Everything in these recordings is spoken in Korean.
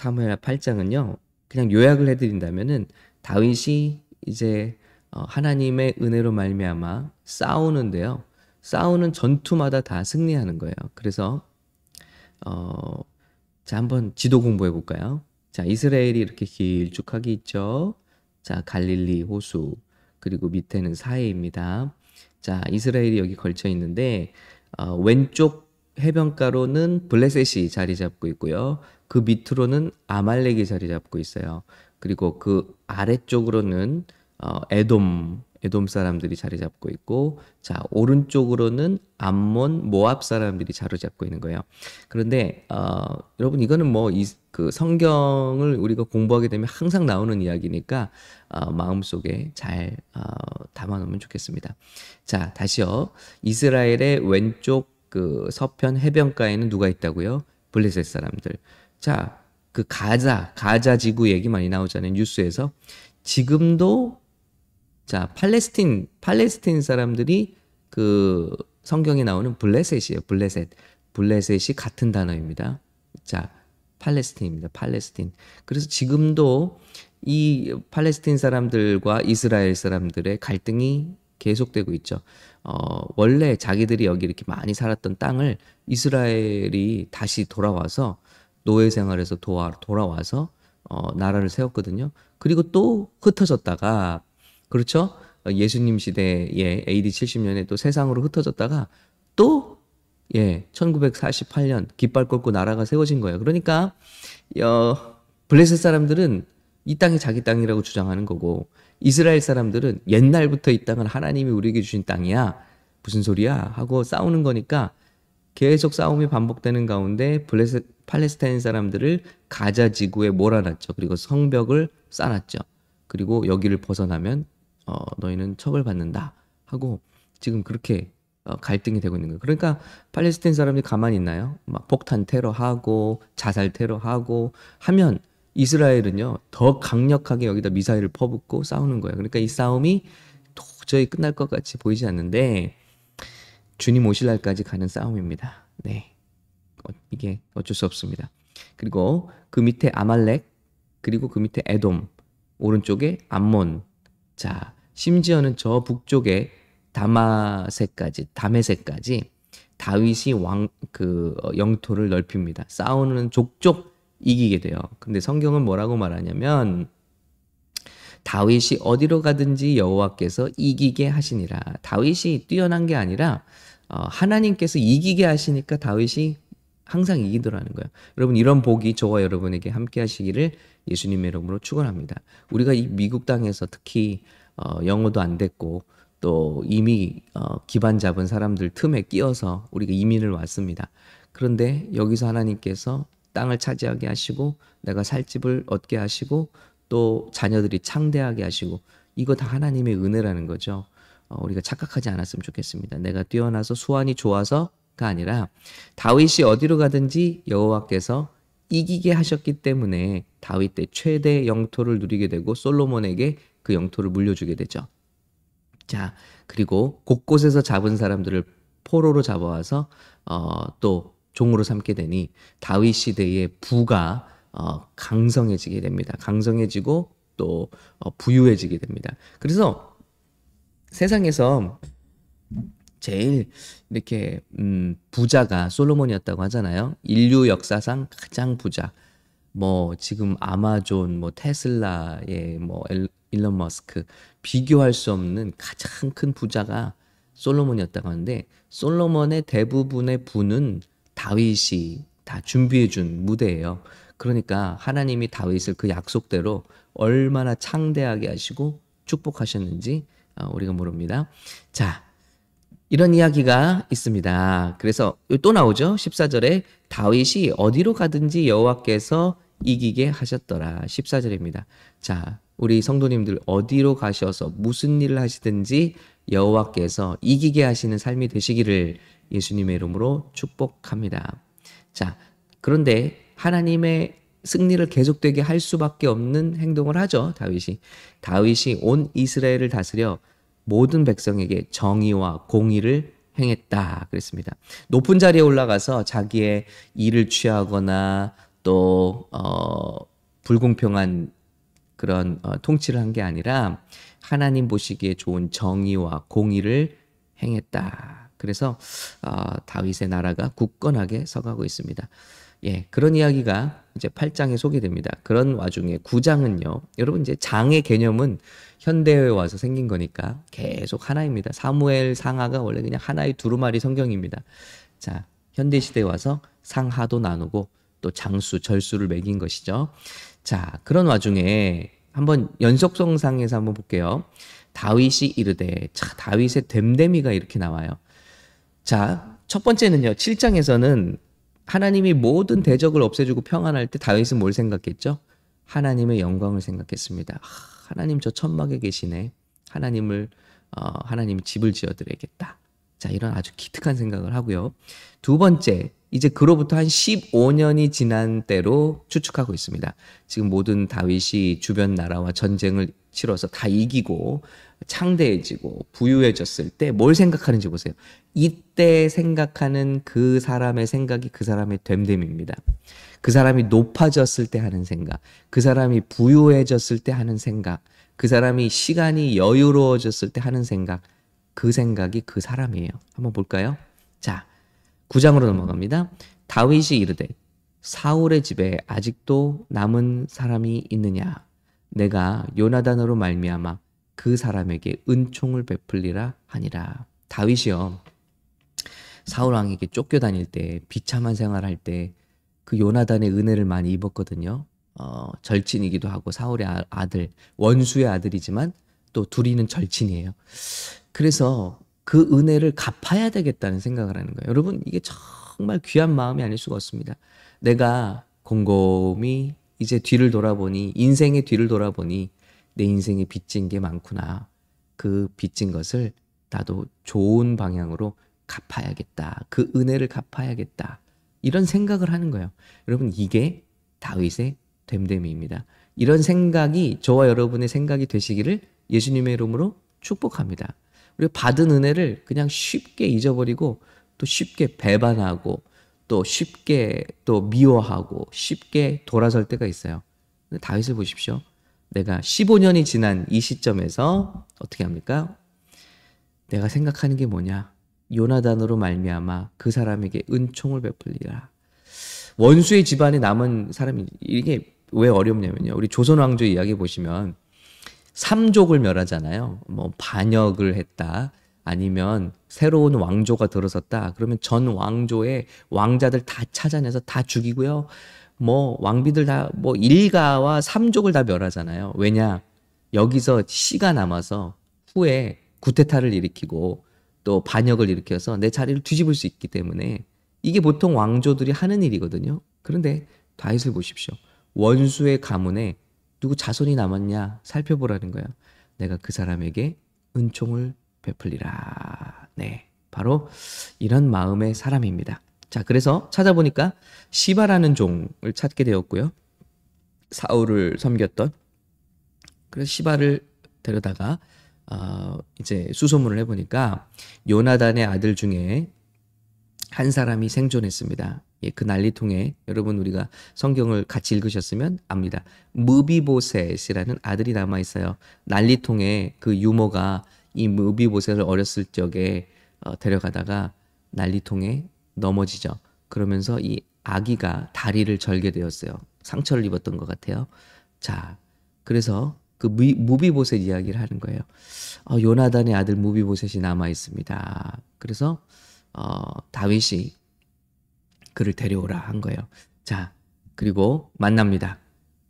사무엘 8장은요. 그냥 요약을 해드린다면은 다윗이 이제 어, 하나님의 은혜로 말미암아 싸우는데요. 싸우는 전투마다 다 승리하는 거예요. 그래서 어, 자 한번 지도 공부해 볼까요? 자 이스라엘이 이렇게 길쭉하게 있죠. 자 갈릴리 호수 그리고 밑에는 사해입니다. 자 이스라엘이 여기 걸쳐 있는데 어, 왼쪽 해변가로는 블레셋이 자리 잡고 있고요. 그 밑으로는 아말렉이 자리 잡고 있어요. 그리고 그 아래쪽으로는 어, 에돔 에돔 사람들이 자리 잡고 있고 자 오른쪽으로는 암몬 모압 사람들이 자리 잡고 있는 거예요. 그런데 어, 여러분 이거는 뭐그 성경을 우리가 공부하게 되면 항상 나오는 이야기니까 어, 마음속에 잘 어, 담아놓으면 좋겠습니다. 자 다시요 이스라엘의 왼쪽 그 서편 해변가에는 누가 있다고요? 블레셋 사람들. 자, 그 가자, 가자 지구 얘기 많이 나오잖아요. 뉴스에서. 지금도 자, 팔레스틴, 팔레스틴 사람들이 그 성경에 나오는 블레셋이에요. 블레셋. 블레셋이 같은 단어입니다. 자, 팔레스틴입니다. 팔레스틴. 그래서 지금도 이 팔레스틴 사람들과 이스라엘 사람들의 갈등이 계속되고 있죠. 어, 원래 자기들이 여기 이렇게 많이 살았던 땅을 이스라엘이 다시 돌아와서 노예 생활에서 도와, 돌아와서 어, 나라를 세웠거든요. 그리고 또 흩어졌다가 그렇죠? 예수님 시대에 AD 70년에 또 세상으로 흩어졌다가 또 예, 1948년 깃발 꽂고 나라가 세워진 거예요. 그러니까 어, 블레셋 사람들은 이 땅이 자기 땅이라고 주장하는 거고 이스라엘 사람들은 옛날부터 이 땅은 하나님이 우리에게 주신 땅이야. 무슨 소리야? 하고 싸우는 거니까 계속 싸움이 반복되는 가운데 블레셋 팔레스타인 사람들을 가자 지구에 몰아놨죠. 그리고 성벽을 쌓았죠. 그리고 여기를 벗어나면 어, 너희는 처벌받는다 하고 지금 그렇게 어, 갈등이 되고 있는 거예요. 그러니까 팔레스타인 사람들이 가만히 있나요? 막 폭탄 테러하고 자살 테러하고 하면 이스라엘은요 더 강력하게 여기다 미사일을 퍼붓고 싸우는 거예요. 그러니까 이 싸움이 도저히 끝날 것 같이 보이지 않는데 주님 오실 날까지 가는 싸움입니다. 네, 어, 이게 어쩔 수 없습니다. 그리고 그 밑에 아말렉 그리고 그 밑에 에돔 오른쪽에 암몬 자 심지어는 저 북쪽에 다마세까지 다메세까지 다윗이 왕 그 영토를 넓힙니다. 싸우는 족족 이기게 돼요. 근데 성경은 뭐라고 말하냐면 다윗이 어디로 가든지 여호와께서 이기게 하시니라. 다윗이 뛰어난 게 아니라 어, 하나님께서 이기게 하시니까 다윗이 항상 이기더라는 거예요. 여러분 이런 복이 저와 여러분에게 함께 하시기를 예수님의 이름으로 축원합니다. 우리가 이 미국 땅에서 특히 어, 영어도 안 됐고 또 이미 어, 기반 잡은 사람들 틈에 끼어서 우리가 이민을 왔습니다. 그런데 여기서 하나님께서 땅을 차지하게 하시고 내가 살 집을 얻게 하시고 또 자녀들이 창대하게 하시고 이거 다 하나님의 은혜라는 거죠. 어, 우리가 착각하지 않았으면 좋겠습니다. 내가 뛰어나서 수완이 좋아서 가 아니라 다윗이 어디로 가든지 여호와께서 이기게 하셨기 때문에 다윗 때 최대 영토를 누리게 되고 솔로몬에게 그 영토를 물려주게 되죠. 자, 그리고 곳곳에서 잡은 사람들을 포로로 잡아와서 어, 또 종으로 삼게 되니 다윗 시대의 부가 어, 강성해지게 됩니다. 강성해지고 또 어, 부유해지게 됩니다. 그래서 세상에서 제일 이렇게 음, 부자가 솔로몬이었다고 하잖아요. 인류 역사상 가장 부자. 뭐 지금 아마존, 뭐 테슬라의 뭐 일론 머스크 비교할 수 없는 가장 큰 부자가 솔로몬이었다고 하는데 솔로몬의 대부분의 부는 다윗이 다 준비해 준 무대예요. 그러니까 하나님이 다윗을 그 약속대로 얼마나 창대하게 하시고 축복하셨는지 어, 우리가 모릅니다. 자, 이런 이야기가 있습니다. 그래서 또 나오죠. 14절에 다윗이 어디로 가든지 여호와께서 이기게 하셨더라. 14절입니다. 자, 우리 성도님들 어디로 가셔서 무슨 일을 하시든지 여호와께서 이기게 하시는 삶이 되시기를 예수님의 이름으로 축복합니다. 자, 그런데 하나님의 승리를 계속되게 할 수밖에 없는 행동을 하죠. 다윗이. 다윗이 온 이스라엘을 다스려 모든 백성에게 정의와 공의를 행했다. 그랬습니다. 높은 자리에 올라가서 자기의 일을 취하거나 또, 어, 불공평한 그런 어, 통치를 한 게 아니라 하나님 보시기에 좋은 정의와 공의를 행했다. 그래서 어, 다윗의 나라가 굳건하게 서가고 있습니다. 예, 그런 이야기가 이제 8장에 소개됩니다. 그런 와중에 9장은요. 여러분 이제 장의 개념은 현대에 와서 생긴 거니까 계속 하나입니다. 사무엘 상하가 원래 그냥 하나의 두루마리 성경입니다. 자, 현대 시대에 와서 상하도 나누고 또 장수, 절수를 매긴 것이죠. 자, 그런 와중에 한번 연속성상에서 한번 볼게요. 다윗이 이르되, 자, 다윗의 됨됨이가 이렇게 나와요. 자, 첫 번째는요. 7장에서는 하나님이 모든 대적을 없애주고 평안할 때 다윗은 뭘 생각했죠? 하나님의 영광을 생각했습니다. 하나님 저 천막에 계시네. 하나님을 어, 하나님이 집을 지어드려야겠다. 자, 이런 아주 기특한 생각을 하고요. 두 번째, 이제 그로부터 한 15년이 지난 때로 추측하고 있습니다. 지금 모든 다윗이 주변 나라와 전쟁을 치러서 다 이기고 창대해지고 부유해졌을 때 뭘 생각하는지 보세요. 이때 생각하는 그 사람의 생각이 그 사람의 됨됨입니다. 그 사람이 높아졌을 때 하는 생각, 그 사람이 부유해졌을 때 하는 생각, 그 사람이 시간이 여유로워졌을 때 하는 생각, 그 생각이 그 사람이에요. 한번 볼까요? 자, 9장으로 넘어갑니다. 다윗이 이르되 사울의 집에 아직도 남은 사람이 있느냐? 내가 요나단으로 말미암아 그 사람에게 은총을 베풀리라 하니라. 다윗이요. 사울 왕에게 쫓겨 다닐 때 비참한 생활할 때 그 요나단의 은혜를 많이 입었거든요. 어, 절친이기도 하고 사울의 아, 아들 원수의 아들이지만 또 둘이는 절친이에요. 그래서 그 은혜를 갚아야 되겠다는 생각을 하는 거예요. 여러분 이게 정말 귀한 마음이 아닐 수가 없습니다. 내가 곰곰이 이제 뒤를 돌아보니 인생의 뒤를 돌아보니 내 인생에 빚진 게 많구나. 그 빚진 것을 나도 좋은 방향으로 갚아야겠다. 그 은혜를 갚아야겠다. 이런 생각을 하는 거예요. 여러분 이게 다윗의 됨됨이입니다. 이런 생각이 저와 여러분의 생각이 되시기를 예수님의 이름으로 축복합니다. 우리가 받은 은혜를 그냥 쉽게 잊어버리고 또 쉽게 배반하고 또 쉽게 또 미워하고 쉽게 돌아설 때가 있어요. 근데 다윗을 보십시오. 내가 15년이 지난 이 시점에서 어떻게 합니까? 내가 생각하는 게 뭐냐? 요나단으로 말미암아 그 사람에게 은총을 베풀리라. 원수의 집안에 남은 사람이 이게 왜 어렵냐면요. 우리 조선 왕조 이야기 보시면 삼족을 멸하잖아요. 뭐 반역을 했다. 아니면 새로운 왕조가 들어섰다. 그러면 전 왕조의 왕자들 다 찾아내서 다 죽이고요. 뭐 왕비들 다 뭐 일가와 삼족을 다 멸하잖아요. 왜냐? 여기서 씨가 남아서 후에 구테타를 일으키고 또 반역을 일으켜서 내 자리를 뒤집을 수 있기 때문에 이게 보통 왕조들이 하는 일이거든요. 그런데 다윗을 보십시오. 원수의 가문에 누구 자손이 남았냐 살펴보라는 거예요. 내가 그 사람에게 은총을 베풀리라. 네. 바로 이런 마음의 사람입니다. 자, 그래서 찾아보니까 시바라는 종을 찾게 되었고요. 사울을 섬겼던 그래서 시바를 데려다가 어, 이제 수소문을 해보니까 요나단의 아들 중에 한 사람이 생존했습니다. 예, 그 난리통에 여러분 우리가 성경을 같이 읽으셨으면 압니다. 무비보셋이라는 아들이 남아 있어요. 난리통에 그 유모가 이 무비보셋을 어렸을 적에 어, 데려가다가 난리통에 넘어지죠. 그러면서 이 아기가 다리를 절게 되었어요. 상처를 입었던 것 같아요. 자, 그래서 그 무비보셋 이야기를 하는 거예요. 어, 요나단의 아들 무비보셋이 남아 있습니다. 그래서 어, 다윗이 그를 데려오라 한 거예요. 자, 그리고 만납니다.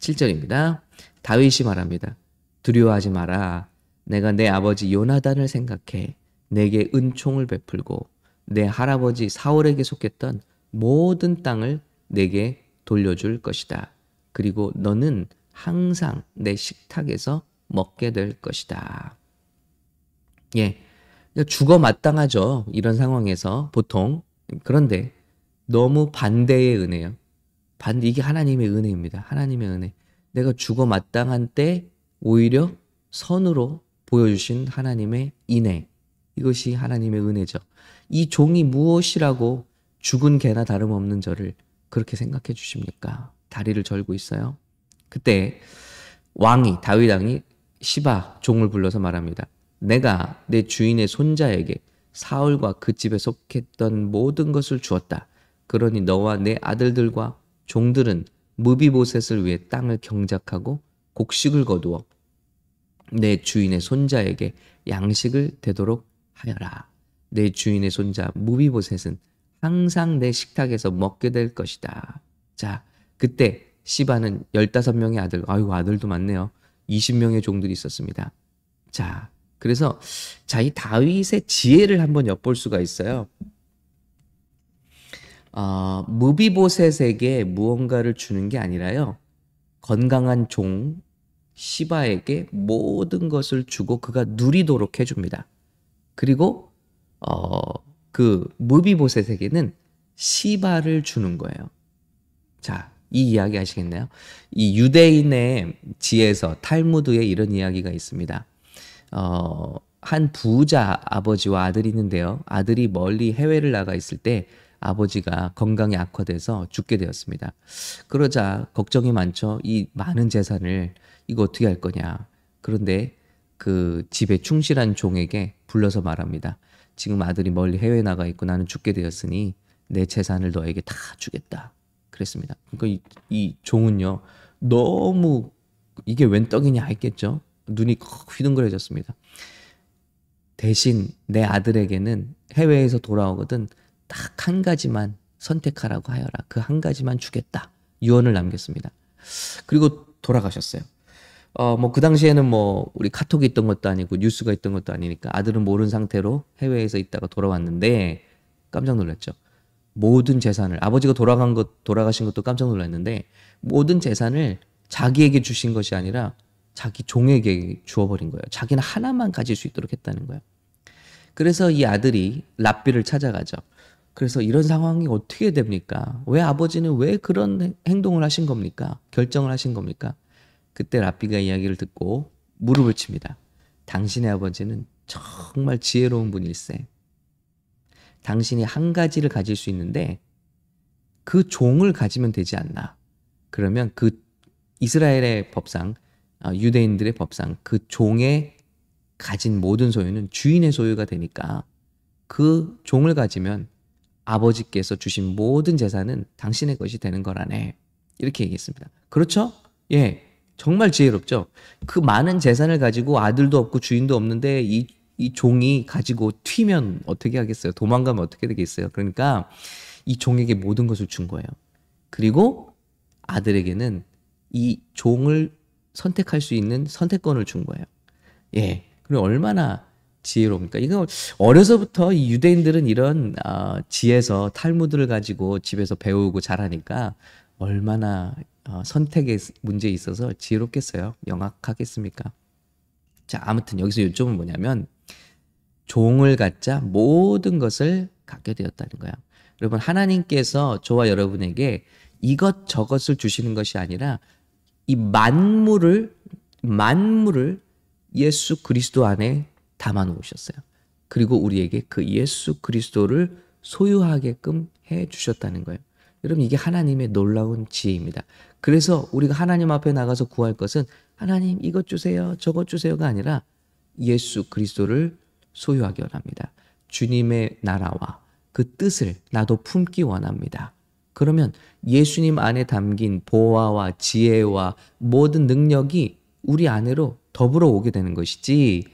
7절입니다. 다윗이 말합니다. 두려워하지 마라. 내가 내 아버지 요나단을 생각해 내게 은총을 베풀고 내 할아버지 사울에게 속했던 모든 땅을 내게 돌려줄 것이다. 그리고 너는 항상 내 식탁에서 먹게 될 것이다. 예. 죽어 마땅하죠. 이런 상황에서 보통. 그런데 너무 반대의 은혜요. 반대, 이게 하나님의 은혜입니다. 하나님의 은혜. 내가 죽어 마땅한 때 오히려 선으로 보여주신 하나님의 인애. 이것이 하나님의 은혜죠. 이 종이 무엇이라고 죽은 개나 다름없는 저를 그렇게 생각해 주십니까? 다리를 절고 있어요. 그때 왕이 다윗 왕이 시바 종을 불러서 말합니다. 내가 내 주인의 손자에게 사울과 그 집에 속했던 모든 것을 주었다. 그러니 너와 내 아들들과 종들은 무비보셋을 위해 땅을 경작하고 곡식을 거두어 내 주인의 손자에게 양식을 되도록 하여라. 내 주인의 손자 무비보셋은 항상 내 식탁에서 먹게 될 것이다. 자, 그때 시바는 15명의 아들, 아유, 아들도 많네요. 20명의 종들이 있었습니다. 자, 그래서 자, 이 다윗의 지혜를 한번 엿볼 수가 있어요. 어, 무비보셋에게 무언가를 주는 게 아니라요. 건강한 종 시바에게 모든 것을 주고 그가 누리도록 해줍니다. 그리고 어, 그 무비보셋에게는 시바를 주는 거예요. 자, 이 이야기 하시겠나요? 이 유대인의 지에서 탈무드에 이런 이야기가 있습니다. 어, 한 부자 아버지와 아들이 있는데요. 아들이 멀리 해외를 나가 있을 때 아버지가 건강이 악화돼서 죽게 되었습니다. 그러자 걱정이 많죠. 이 많은 재산을 이거 어떻게 할 거냐. 그런데 그 집에 충실한 종에게 불러서 말합니다. 지금 아들이 멀리 해외에 나가 있고 나는 죽게 되었으니 내 재산을 너에게 다 주겠다. 그랬습니다. 그러니까 이, 이 종은요 너무 이게 웬 떡이냐 했겠죠. 눈이 휘둥그레졌습니다. 대신 내 아들에게는 해외에서 돌아오거든 딱 한 가지만 선택하라고 하여라. 그 한 가지만 주겠다. 유언을 남겼습니다. 그리고 돌아가셨어요. 어, 뭐, 그 당시에는 뭐, 우리 카톡이 있던 것도 아니고, 뉴스가 있던 것도 아니니까, 아들은 모르는 상태로 해외에서 있다가 돌아왔는데, 깜짝 놀랐죠. 모든 재산을, 아버지가 돌아간 것, 돌아가신 것도 깜짝 놀랐는데, 모든 재산을 자기에게 주신 것이 아니라, 자기 종에게 주어버린 거예요. 자기는 하나만 가질 수 있도록 했다는 거예요. 그래서 이 아들이 랍비를 찾아가죠. 그래서 이런 상황이 어떻게 됩니까? 왜 아버지는 왜 그런 행동을 하신 겁니까? 결정을 하신 겁니까? 그때 랍비가 이야기를 듣고 무릎을 칩니다. 당신의 아버지는 정말 지혜로운 분일세. 당신이 한 가지를 가질 수 있는데 그 종을 가지면 되지 않나. 그러면 그 이스라엘의 법상, 어, 유대인들의 법상 그 종의 가진 모든 소유는 주인의 소유가 되니까 그 종을 가지면 아버지께서 주신 모든 재산은 당신의 것이 되는 거라네. 이렇게 얘기했습니다. 그렇죠? 예. 정말 지혜롭죠. 그 많은 재산을 가지고 아들도 없고 주인도 없는데 이, 이 종이 가지고 튀면 어떻게 하겠어요? 도망가면 어떻게 되겠어요? 그러니까 이 종에게 모든 것을 준 거예요. 그리고 아들에게는 이 종을 선택할 수 있는 선택권을 준 거예요. 예. 그리고 얼마나 지혜로웁니까? 이거 어려서부터 이 유대인들은 이런 어, 지에서 탈무드를 가지고 집에서 배우고 자라니까 얼마나 어, 선택의 문제에 있어서 지혜롭겠어요? 영악하겠습니까? 자, 아무튼 여기서 요점은 뭐냐면 종을 갖자 모든 것을 갖게 되었다는 거야. 여러분 하나님께서 저와 여러분에게 이것 저것을 주시는 것이 아니라 이 만물을 만물을 예수 그리스도 안에 담아 놓으셨어요. 그리고 우리에게 그 예수 그리스도를 소유하게끔 해 주셨다는 거예요. 여러분 이게 하나님의 놀라운 지혜입니다. 그래서 우리가 하나님 앞에 나가서 구할 것은 하나님 이것 주세요, 저것 주세요가 아니라 예수 그리스도를 소유하기 원합니다. 주님의 나라와 그 뜻을 나도 품기 원합니다. 그러면 예수님 안에 담긴 보화와 지혜와 모든 능력이 우리 안으로 더불어 오게 되는 것이지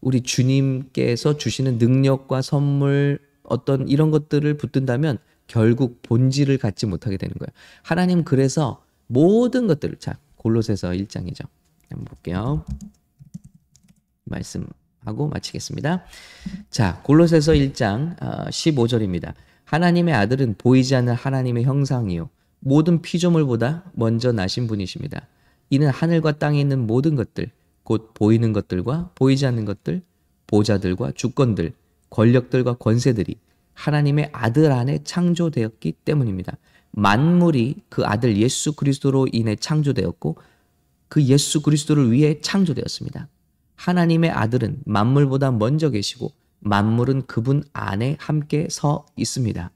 우리 주님께서 주시는 능력과 선물 어떤 이런 것들을 붙든다면 결국 본질을 갖지 못하게 되는 거예요. 하나님 그래서 모든 것들을 자 골로새서 1장이죠. 한번 볼게요. 말씀하고 마치겠습니다. 자 골로새서 1장 15절입니다. 어, 하나님의 아들은 보이지 않는 하나님의 형상이요 모든 피조물보다 먼저 나신 분이십니다. 이는 하늘과 땅에 있는 모든 것들 곧 보이는 것들과 보이지 않는 것들 보좌들과 주권들 권력들과 권세들이 하나님의 아들 안에 창조되었기 때문입니다. 만물이 그 아들 예수 그리스도로 인해 창조되었고 그 예수 그리스도를 위해 창조되었습니다. 하나님의 아들은 만물보다 먼저 계시고 만물은 그분 안에 함께 서 있습니다.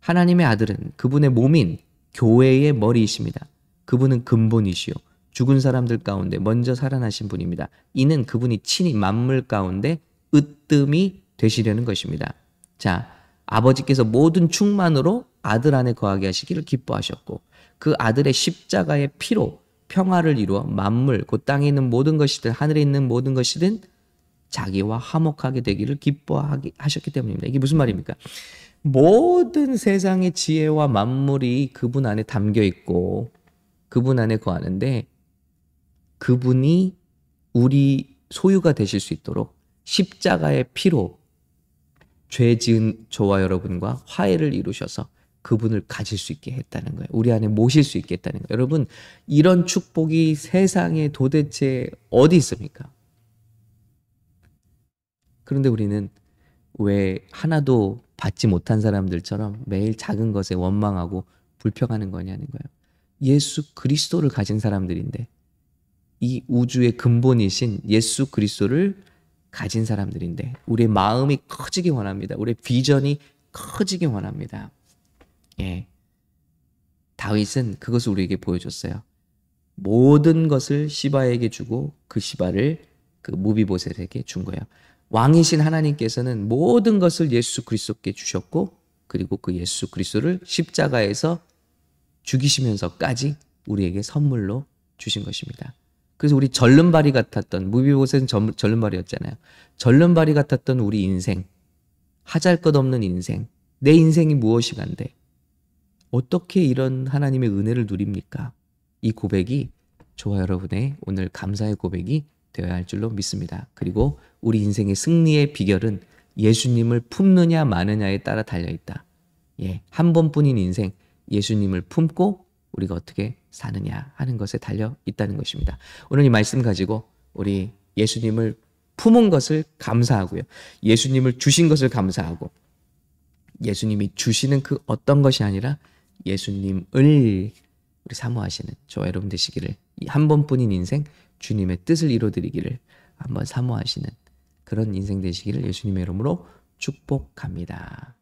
하나님의 아들은 그분의 몸인 교회의 머리이십니다. 그분은 근본이시요 죽은 사람들 가운데 먼저 살아나신 분입니다. 이는 그분이 친히 만물 가운데 으뜸이 되시려는 것입니다. 자, 아버지께서 모든 충만으로 아들 안에 거하게 하시기를 기뻐하셨고 그 아들의 십자가의 피로 평화를 이루어 만물 그 땅에 있는 모든 것이든 하늘에 있는 모든 것이든 자기와 화목하게 되기를 기뻐하셨기 때문입니다. 이게 무슨 말입니까? 모든 세상의 지혜와 만물이 그분 안에 담겨 있고 그분 안에 거하는데 그분이 우리 소유가 되실 수 있도록 십자가의 피로 죄 지은 저와 여러분과 화해를 이루셔서 그분을 가질 수 있게 했다는 거예요. 우리 안에 모실 수 있게 했다는 거예요. 여러분, 이런 축복이 세상에 도대체 어디 있습니까? 그런데 우리는 왜 하나도 받지 못한 사람들처럼 매일 작은 것에 원망하고 불평하는 거냐는 거예요. 예수 그리스도를 가진 사람들인데 이 우주의 근본이신 예수 그리스도를 가진 사람들인데 우리의 마음이 커지기 원합니다. 우리의 비전이 커지기 원합니다. 예. 다윗은 그것을 우리에게 보여줬어요. 모든 것을 시바에게 주고 그 시바를 그 무비보셋에게 준 거예요. 왕이신 하나님께서는 모든 것을 예수 그리스도께 주셨고 그리고 그 예수 그리스도를 십자가에서 죽이시면서까지 우리에게 선물로 주신 것입니다. 그래서 우리 절름발이 같았던 무비보셋은 절름발이었잖아요. 절름발이 같았던 우리 인생, 하잘 것 없는 인생, 내 인생이 무엇이 간데 어떻게 이런 하나님의 은혜를 누립니까? 이 고백이 저와 여러분의 오늘 감사의 고백이 되어야 할 줄로 믿습니다. 그리고 우리 인생의 승리의 비결은 예수님을 품느냐 마느냐에 따라 달려 있다. 예, 한 번뿐인 인생 예수님을 품고 우리가 어떻게 사느냐 하는 것에 달려 있다는 것입니다. 오늘 이 말씀 가지고 우리 예수님을 품은 것을 감사하고요. 예수님을 주신 것을 감사하고 예수님이 주시는 그 어떤 것이 아니라 예수님을 우리 사모하시는 저와 여러분 되시기를 한 번뿐인 인생 주님의 뜻을 이루어드리기를 한번 사모하시는 그런 인생 되시기를 예수님의 이름으로 축복합니다.